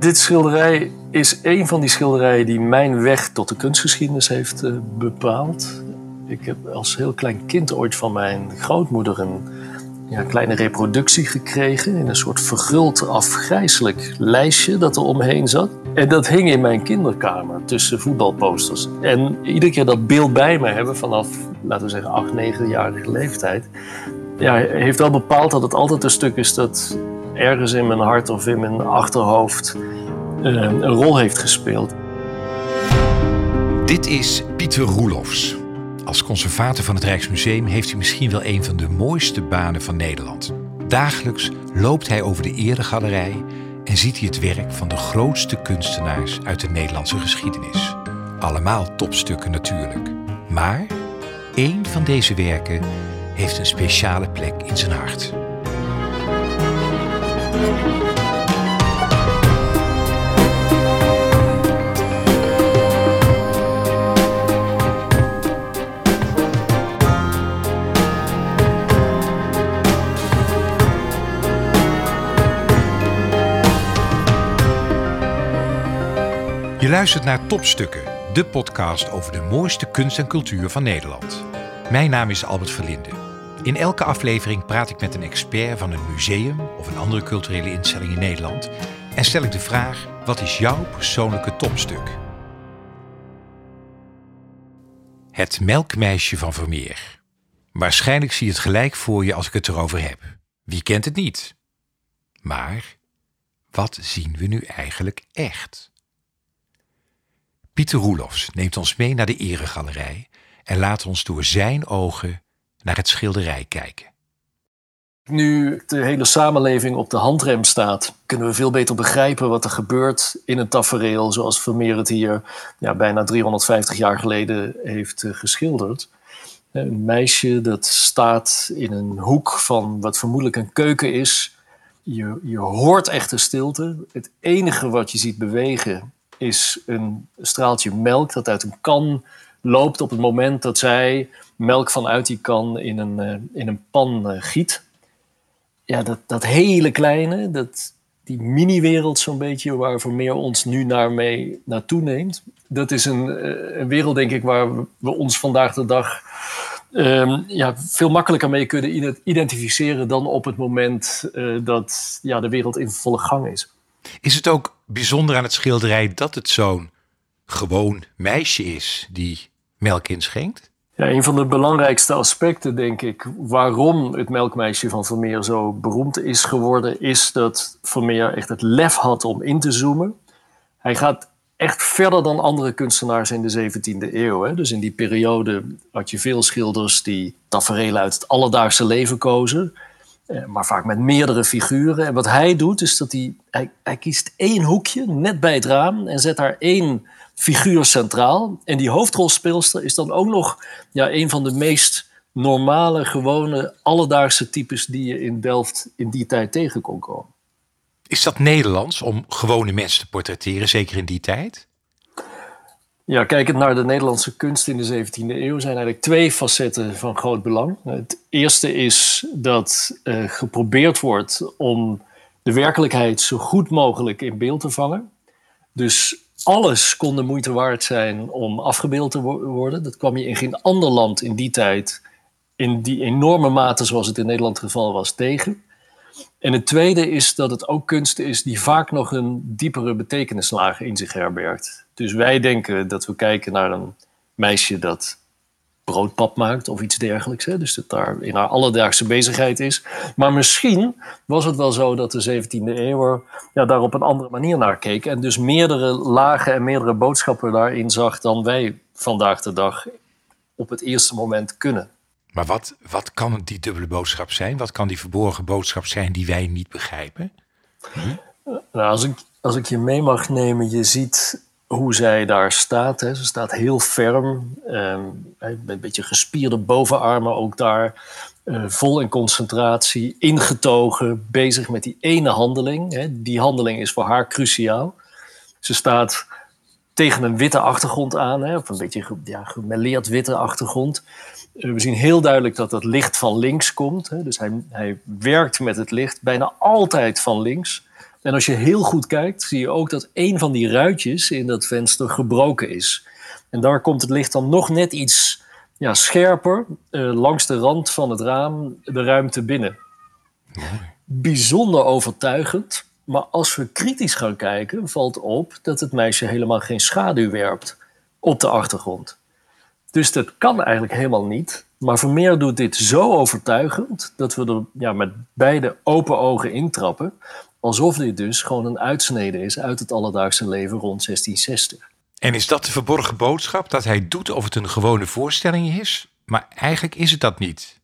Dit schilderij is een van die schilderijen die mijn weg tot de kunstgeschiedenis heeft uh, bepaald. Ik heb als heel klein kind ooit van mijn grootmoeder een ja, kleine reproductie gekregen. In een soort verguld afgrijzelijk lijstje dat er omheen zat. En dat hing in mijn kinderkamer tussen voetbalposters. En iedere keer dat beeld bij me hebben vanaf, laten we zeggen, 8, 9-jarige leeftijd. Ja, heeft wel bepaald dat het altijd een stuk is dat ergens in mijn hart of in mijn achterhoofd uh, een rol heeft gespeeld. Dit is Pieter Roelofs. Als conservator van het Rijksmuseum heeft hij misschien wel een van de mooiste banen van Nederland. Dagelijks loopt hij over de eregalerij en ziet hij het werk van de grootste kunstenaars uit de Nederlandse geschiedenis. Allemaal topstukken natuurlijk. Maar één van deze werken heeft een speciale plek in zijn hart. Je luistert naar Topstukken, de podcast over de mooiste kunst en cultuur van Nederland. Mijn naam is Albert Verlinde. In elke aflevering praat ik met een expert van een museum of een andere culturele instelling in Nederland en stel ik de vraag: wat is jouw persoonlijke topstuk? Het melkmeisje van Vermeer. Waarschijnlijk zie je het gelijk voor je als ik het erover heb. Wie kent het niet? Maar wat zien we nu eigenlijk echt? Pieter Roelofs neemt ons mee naar de eregalerij en laat ons door zijn ogen naar het schilderij kijken. Nu de hele samenleving op de handrem staat, kunnen we veel beter begrijpen wat er gebeurt in een tafereel zoals Vermeer het hier ja, bijna 350 jaar geleden heeft uh, geschilderd. Een meisje dat staat in een hoek van wat vermoedelijk een keuken is. Je, je hoort echt de stilte. Het enige wat je ziet bewegen is een straaltje melk dat uit een kan loopt op het moment dat zij melk vanuit die kan in een, uh, in een pan uh, giet. Ja, dat, dat hele kleine, dat, die mini-wereld zo'n beetje waar Vermeer ons nu naar mee naartoe neemt. Dat is een, uh, een wereld, denk ik, waar we ons vandaag de dag um, ja, veel makkelijker mee kunnen identificeren dan op het moment dat ja, de wereld in volle gang is. Is het ook bijzonder aan het schilderij dat het zo'n gewoon meisje is die melk inschenkt? Ja, een van de belangrijkste aspecten, denk ik, waarom het melkmeisje van Vermeer zo beroemd is geworden, is dat Vermeer echt het lef had om in te zoomen. Hij gaat echt verder dan andere kunstenaars in de 17e eeuw. Hè. Dus in die periode had je veel schilders die tafereelen uit het alledaagse leven kozen. Eh, maar vaak met meerdere figuren. En wat hij doet, is dat hij, hij, hij, kiest één hoekje net bij het raam en zet daar één figuur centraal. En die hoofdrolspeelster is dan ook nog ja, een van de meest normale, gewone, alledaagse types die je in Delft in die tijd tegen kon komen. Is dat Nederlands om gewone mensen te portretteren, zeker in die tijd? Ja, kijkend naar de Nederlandse kunst in de 17e eeuw zijn eigenlijk twee facetten van groot belang. Het eerste is dat uh, geprobeerd wordt om de werkelijkheid zo goed mogelijk in beeld te vangen. Dus alles kon de moeite waard zijn om afgebeeld te worden. Dat kwam je in geen ander land in die tijd in die enorme mate zoals het in Nederland het geval was tegen. En het tweede is dat het ook kunst is die vaak nog een diepere betekenislaag in zich herbergt. Dus wij denken dat we kijken naar een meisje dat broodpap maakt of iets dergelijks. Hè? Dus dat daar in haar alledaagse bezigheid is. Maar misschien was het wel zo dat de 17e eeuw ja, daar op een andere manier naar keek. En dus meerdere lagen en meerdere boodschappen daarin zag dan wij vandaag de dag op het eerste moment kunnen. Maar wat, wat kan die dubbele boodschap zijn? Wat kan die verborgen boodschap zijn die wij niet begrijpen? Hm? Nou, als, ik, als ik je mee mag nemen, je ziet hoe zij daar staat. Hè. Ze staat heel ferm, eh, met een beetje gespierde bovenarmen ook daar. Uh, vol in concentratie, ingetogen, bezig met die ene handeling. Hè. Die handeling is voor haar cruciaal. Ze staat tegen een witte achtergrond aan, hè, of een beetje ja, gemeleerd witte achtergrond. Uh, we zien heel duidelijk dat het licht van links komt. Hè. Dus hij, hij werkt met het licht bijna altijd van links. En als je heel goed kijkt, zie je ook dat een van die ruitjes in dat venster gebroken is. En daar komt het licht dan nog net iets ja, scherper uh, langs de rand van het raam de ruimte binnen. Bijzonder overtuigend. Maar als we kritisch gaan kijken, valt op dat het meisje helemaal geen schaduw werpt op de achtergrond. Dus dat kan eigenlijk helemaal niet. Maar Vermeer doet dit zo overtuigend dat we er ja, met beide open ogen intrappen. Alsof dit dus gewoon een uitsnede is uit het alledaagse leven rond 1660. En is dat de verborgen boodschap? Dat hij doet of het een gewone voorstelling is? Maar eigenlijk is het dat niet.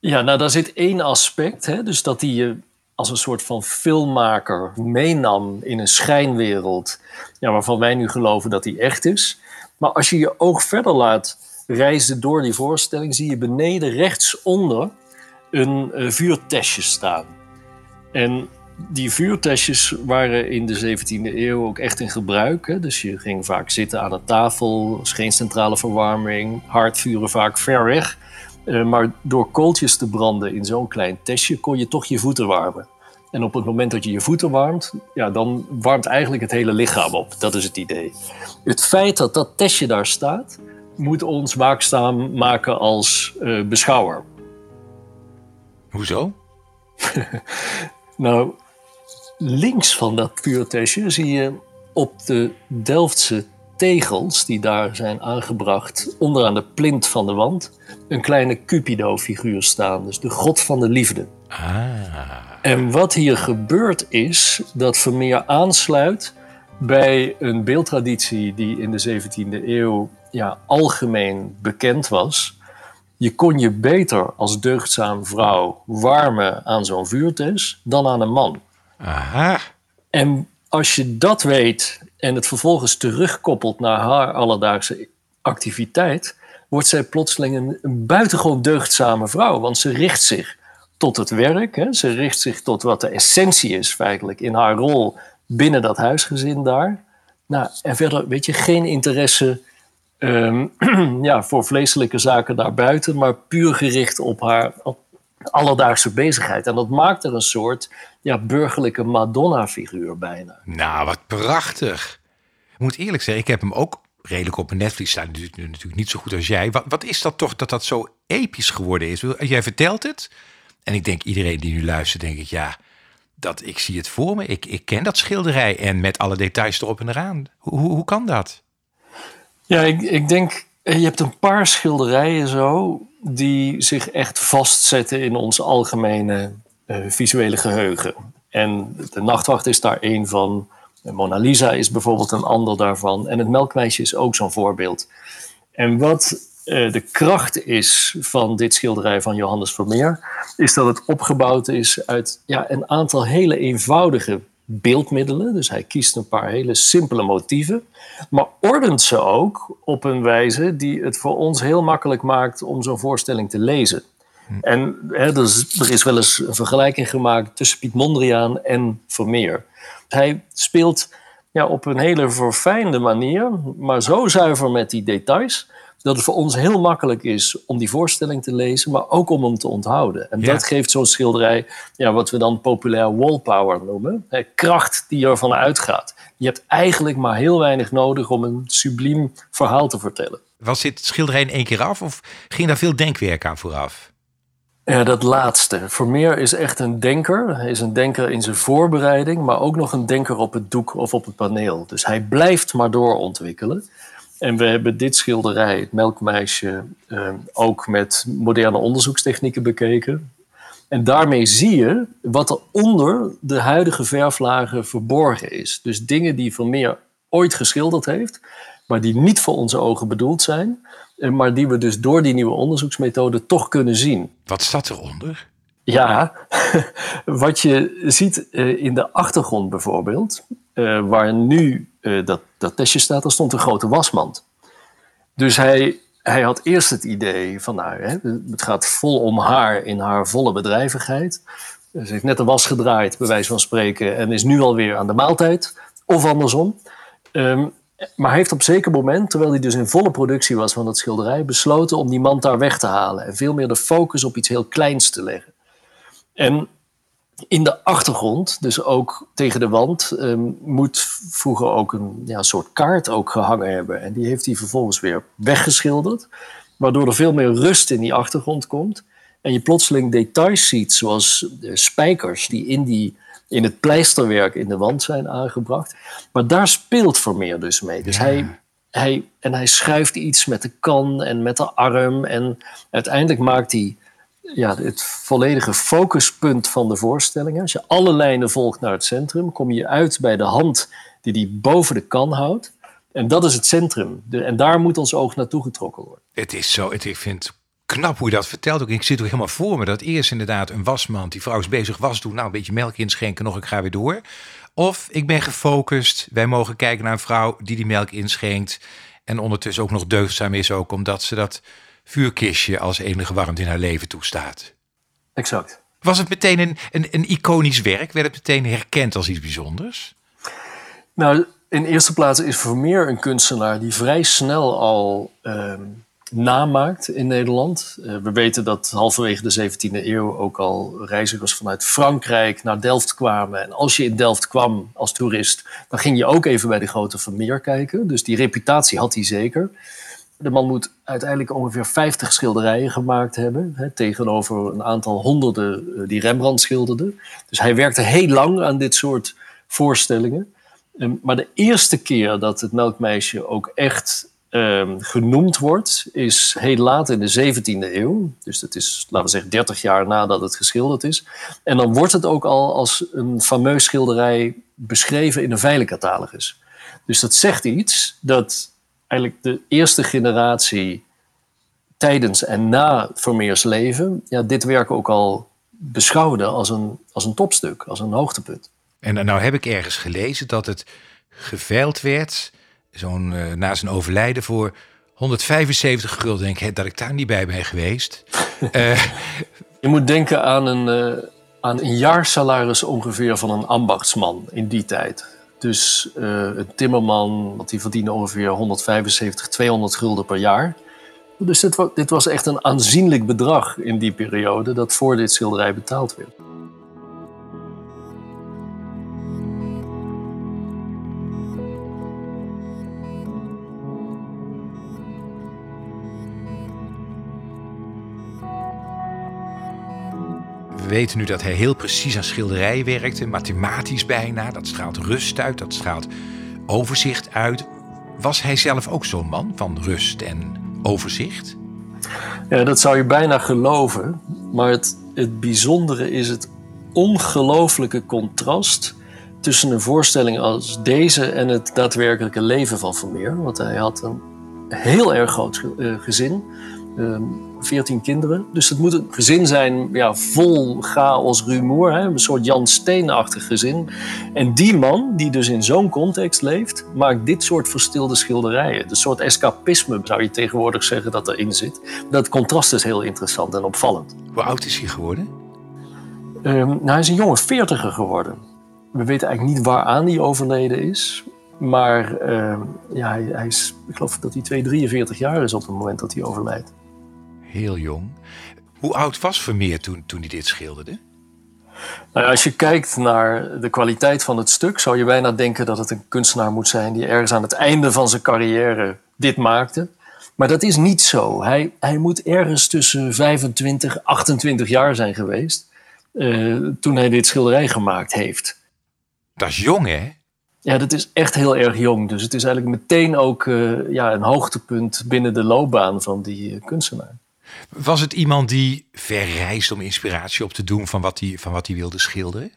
Ja, nou daar zit één aspect. Hè? Dus dat hij je als een soort van filmmaker meenam in een schijnwereld. Ja, waarvan wij nu geloven dat hij echt is. Maar als je je oog verder laat reizen door die voorstelling, zie je beneden rechtsonder een uh, vuurtestje staan. En die vuurtestjes waren in de 17e eeuw ook echt in gebruik. Hè? Dus je ging vaak zitten aan een tafel, geen centrale verwarming, hardvuren vaak ver weg. Uh, maar door kooltjes te branden in zo'n klein testje kon je toch je voeten warmen. En op het moment dat je je voeten warmt, ja, dan warmt eigenlijk het hele lichaam op. Dat is het idee. Het feit dat dat testje daar staat, moet ons waakzaam maken als uh, beschouwer. Hoezo? nou, links van dat vuurtestje zie je op de Delftse tegels die daar zijn aangebracht, onderaan de plint van de wand, een kleine Cupido-figuur staan. Dus de god van de liefde. Ah. En wat hier gebeurt is dat Vermeer aansluit bij een beeldtraditie die in de 17e eeuw ja, algemeen bekend was. Je kon je beter als deugdzaam vrouw warmen aan zo'n vuurtest dan aan een man. Aha. En als je dat weet en het vervolgens terugkoppelt naar haar alledaagse activiteit, wordt zij plotseling een, een buitengewoon deugdzame vrouw. Want ze richt zich tot het werk. Hè. Ze richt zich tot wat de essentie is feitelijk in haar rol binnen dat huisgezin daar. Nou, en verder, weet je, geen interesse um, ja, voor vleeselijke zaken daarbuiten, maar puur gericht op haar alledaagse bezigheid. En dat maakt er een soort ja, burgerlijke Madonna-figuur bijna. Nou, wat prachtig. Ik moet eerlijk zeggen, ik heb hem ook redelijk op Netflix staan. Natuurlijk niet zo goed als jij. Wat, wat is dat toch dat dat zo episch geworden is? Jij vertelt het. En ik denk, iedereen die nu luistert, denk ik, ja, dat, ik zie het voor me. Ik, ik ken dat schilderij en met alle details erop en eraan. Hoe, hoe kan dat? Ja, ik, denk, je hebt een paar schilderijen zo die zich echt vastzetten in ons algemene uh, visuele geheugen. En de Nachtwacht is daar één van. Mona Lisa is bijvoorbeeld een ander daarvan. En het Melkmeisje is ook zo'n voorbeeld. En wat uh, de kracht is van dit schilderij van Johannes Vermeer, is dat het opgebouwd is uit ja, een aantal hele eenvoudige beeldmiddelen. Dus hij kiest een paar hele simpele motieven, maar ordent ze ook op een wijze die het voor ons heel makkelijk maakt om zo'n voorstelling te lezen. Hm. En hè, er, is, er, is, wel eens een vergelijking gemaakt tussen Piet Mondriaan en Vermeer. Hij speelt ja, op een hele verfijnde manier, maar zo zuiver met die details, dat het voor ons heel makkelijk is om die voorstelling te lezen, maar ook om hem te onthouden. En dat geeft zo'n schilderij, ja, wat we dan populair wallpower noemen, hè, kracht die ervan uitgaat. Je hebt eigenlijk maar heel weinig nodig om een subliem verhaal te vertellen. Was dit schilderij in één keer af of ging daar veel denkwerk aan vooraf? Ja, dat laatste. Vermeer is echt een denker. Hij is een denker in zijn voorbereiding, maar ook nog een denker op het doek of op het paneel. Dus hij blijft maar doorontwikkelen. En we hebben dit schilderij, het Melkmeisje, ehm, ook met moderne onderzoekstechnieken bekeken. En daarmee zie je wat er onder de huidige verflagen verborgen is. Dus dingen die Vermeer ooit geschilderd heeft, maar die niet voor onze ogen bedoeld zijn, eh, maar die we dus door die nieuwe onderzoeksmethode toch kunnen zien. Wat staat eronder? Ja, wat je ziet eh, in de achtergrond bijvoorbeeld, eh, waar nu uh, dat, dat testje staat, daar stond een grote wasmand. Dus hij, hij had eerst het idee van, nou, hè, het gaat vol om haar in haar volle bedrijvigheid. Ze heeft net de was gedraaid, bij wijze van spreken, en is nu alweer aan de maaltijd. Of andersom. Um, maar hij heeft op zeker moment, terwijl hij dus in volle productie was van dat schilderij, besloten om die mand daar weg te halen. En veel meer de focus op iets heel kleins te leggen. En in de achtergrond, dus ook tegen de wand, ehm, moet vroeger ook een ja, soort kaart ook gehangen hebben. En die heeft hij vervolgens weer weggeschilderd, waardoor er veel meer rust in die achtergrond komt. En je plotseling details ziet, zoals de spijkers die in, die, in het pleisterwerk in de wand zijn aangebracht. Maar daar speelt Vermeer dus mee. Dus hij, hij, en hij schuift iets met de kan en met de arm. En uiteindelijk maakt hij ja, het volledige focuspunt van de voorstelling. Als je alle lijnen volgt naar het centrum, kom je uit bij de hand die die boven de kan houdt. En dat is het centrum. En daar moet ons oog naartoe getrokken worden. Het is zo, het, ik vind het knap hoe je dat vertelt. Ook, ik zit ook helemaal voor me dat eerst inderdaad een wasman, die vrouw is bezig was doen, nou een beetje melk inschenken, nog ik ga weer door. Of ik ben gefocust, wij mogen kijken naar een vrouw die die melk inschenkt en ondertussen ook nog deugdzaam is ook omdat ze dat vuurkistje als enige warmte in haar leven toestaat. Exact. Was het meteen een, een, een iconisch werk? Werd het meteen herkend als iets bijzonders? Nou, in eerste plaats is Vermeer een kunstenaar die vrij snel al uh, namaakt in Nederland. Uh, we weten dat halverwege de 17e eeuw ook al reizigers vanuit Frankrijk naar Delft kwamen. En als je in Delft kwam als toerist, dan ging je ook even bij de grote Vermeer kijken. Dus die reputatie had hij zeker. De man moet uiteindelijk ongeveer 50 schilderijen gemaakt hebben, hè, tegenover een aantal honderden uh, die Rembrandt schilderde. Dus hij werkte heel lang aan dit soort voorstellingen. Um, maar de eerste keer dat het Melkmeisje ook echt um, genoemd wordt, is heel laat in de 17e eeuw. Dus dat is, laten we zeggen, 30 jaar nadat het geschilderd is. En dan wordt het ook al als een fameus schilderij beschreven in een veilencatalogus. Dus dat zegt iets dat eigenlijk de eerste generatie tijdens en na Vermeers leven, ja, dit werk ook al beschouwde als een, als een topstuk, als een hoogtepunt. En nou heb ik ergens gelezen dat het geveild werd, zo'n uh, na zijn overlijden, voor 175 gulden. Denk ik dat ik daar niet bij ben geweest. uh, Je moet denken aan een, uh, aan een jaarsalaris ongeveer van een ambachtsman in die tijd. Dus uh, een timmerman, want die verdiende ongeveer 175, 200 gulden per jaar. Dus dit, dit was echt een aanzienlijk bedrag in die periode dat voor dit schilderij betaald werd. Weten nu dat hij heel precies aan schilderijen werkte, mathematisch bijna. Dat straalt rust uit, dat straalt overzicht uit. Was hij zelf ook zo'n man van rust en overzicht? Ja, dat zou je bijna geloven. Maar het, het bijzondere is het ongelooflijke contrast tussen een voorstelling als deze en het daadwerkelijke leven van Vermeer. Want hij had een heel erg groot uh, gezin. Um, 14 kinderen. Dus het moet een gezin zijn ja, vol chaos, rumoer. Hè? Een soort Jan Steen-achtig gezin. En die man, die dus in zo'n context leeft, maakt dit soort verstilde schilderijen. Een soort escapisme zou je tegenwoordig zeggen dat erin zit. Dat contrast is heel interessant en opvallend. Hoe oud is hij geworden? Um, nou, hij is een jonge veertiger geworden. We weten eigenlijk niet waaraan hij overleden is. Maar uh, ja, hij, hij, is, ik geloof dat hij 2, 43 jaar is op het moment dat hij overlijdt heel jong. Hoe oud was Vermeer toen, toen hij dit schilderde? Nou, als je kijkt naar de kwaliteit van het stuk, zou je bijna denken dat het een kunstenaar moet zijn die ergens aan het einde van zijn carrière dit maakte. Maar dat is niet zo. Hij, hij moet ergens tussen 25 28 jaar zijn geweest uh, toen hij dit schilderij gemaakt heeft. Dat is jong, hè? Ja, dat is echt heel erg jong. Dus het is eigenlijk meteen ook uh, ja, een hoogtepunt binnen de loopbaan van die uh, kunstenaar. Was het iemand die verreisde om inspiratie op te doen van wat hij, van wat hij wilde schilderen?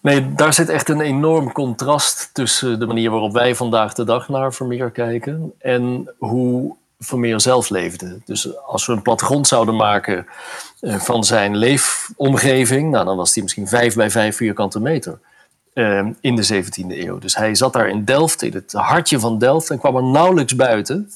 Nee, daar zit echt een enorm contrast tussen de manier waarop wij vandaag de dag naar Vermeer kijken en hoe Vermeer zelf leefde. Dus als we een plattegrond zouden maken eh, van zijn leefomgeving, nou, dan was die misschien vijf bij vijf vierkante meter. Uh, in de 17e eeuw. Dus hij zat daar in Delft, in het hartje van Delft, en kwam er nauwelijks buiten.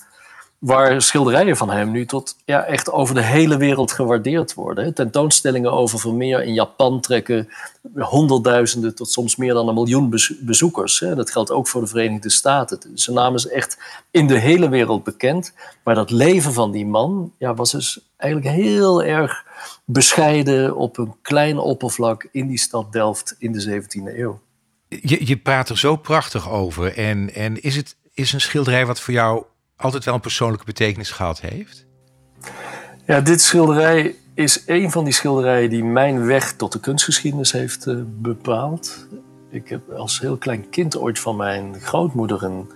Waar schilderijen van hem nu tot ja, echt over de hele wereld gewaardeerd worden. Tentoonstellingen over Vermeer in Japan trekken honderdduizenden tot soms meer dan een miljoen bezoekers. Dat geldt ook voor de Verenigde Staten. Zijn naam is echt in de hele wereld bekend. Maar dat leven van die man ja, was dus eigenlijk heel erg bescheiden op een klein oppervlak in die stad Delft in de 17e eeuw. Je, je praat er zo prachtig over. En, en is het is een schilderij wat voor jou altijd wel een persoonlijke betekenis gehad heeft? Ja, dit schilderij is een van die schilderijen die mijn weg tot de kunstgeschiedenis heeft uh, bepaald. Ik heb als heel klein kind ooit van mijn grootmoeder een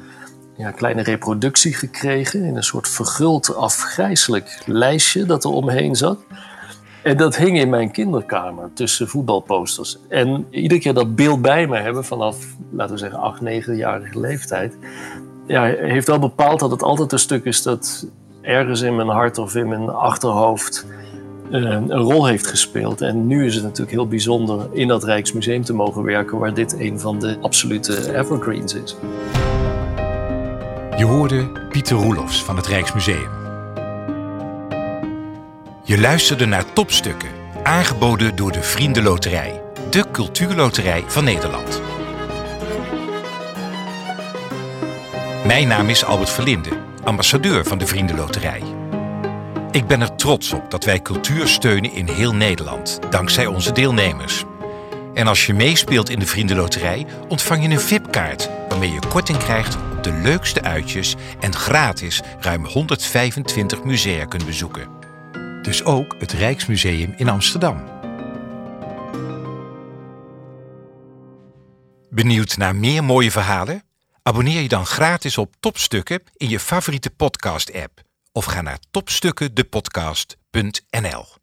ja, kleine reproductie gekregen. In een soort verguld afgrijzelijk lijstje dat er omheen zat. En dat hing in mijn kinderkamer tussen voetbalposters. En iedere keer dat beeld bij me hebben vanaf, laten we zeggen, 8, 9-jarige leeftijd ja, heeft wel bepaald dat het altijd een stuk is dat ergens in mijn hart of in mijn achterhoofd uh, een rol heeft gespeeld. En nu is het natuurlijk heel bijzonder in dat Rijksmuseum te mogen werken, waar dit een van de absolute evergreens is. Je hoorde Pieter Roelofs van het Rijksmuseum. Je luisterde naar topstukken, aangeboden door de Vriendenloterij, de cultuurloterij van Nederland. Mijn naam is Albert Verlinde, ambassadeur van de Vriendenloterij. Ik ben er trots op dat wij cultuur steunen in heel Nederland, dankzij onze deelnemers. En als je meespeelt in de Vriendenloterij, ontvang je een VIP-kaart waarmee je korting krijgt op de leukste uitjes en gratis ruim 125 musea kunt bezoeken. Dus ook het Rijksmuseum in Amsterdam. Benieuwd naar meer mooie verhalen? Abonneer je dan gratis op Topstukken in je favoriete podcast-app of ga naar topstukkendepodcast.nl.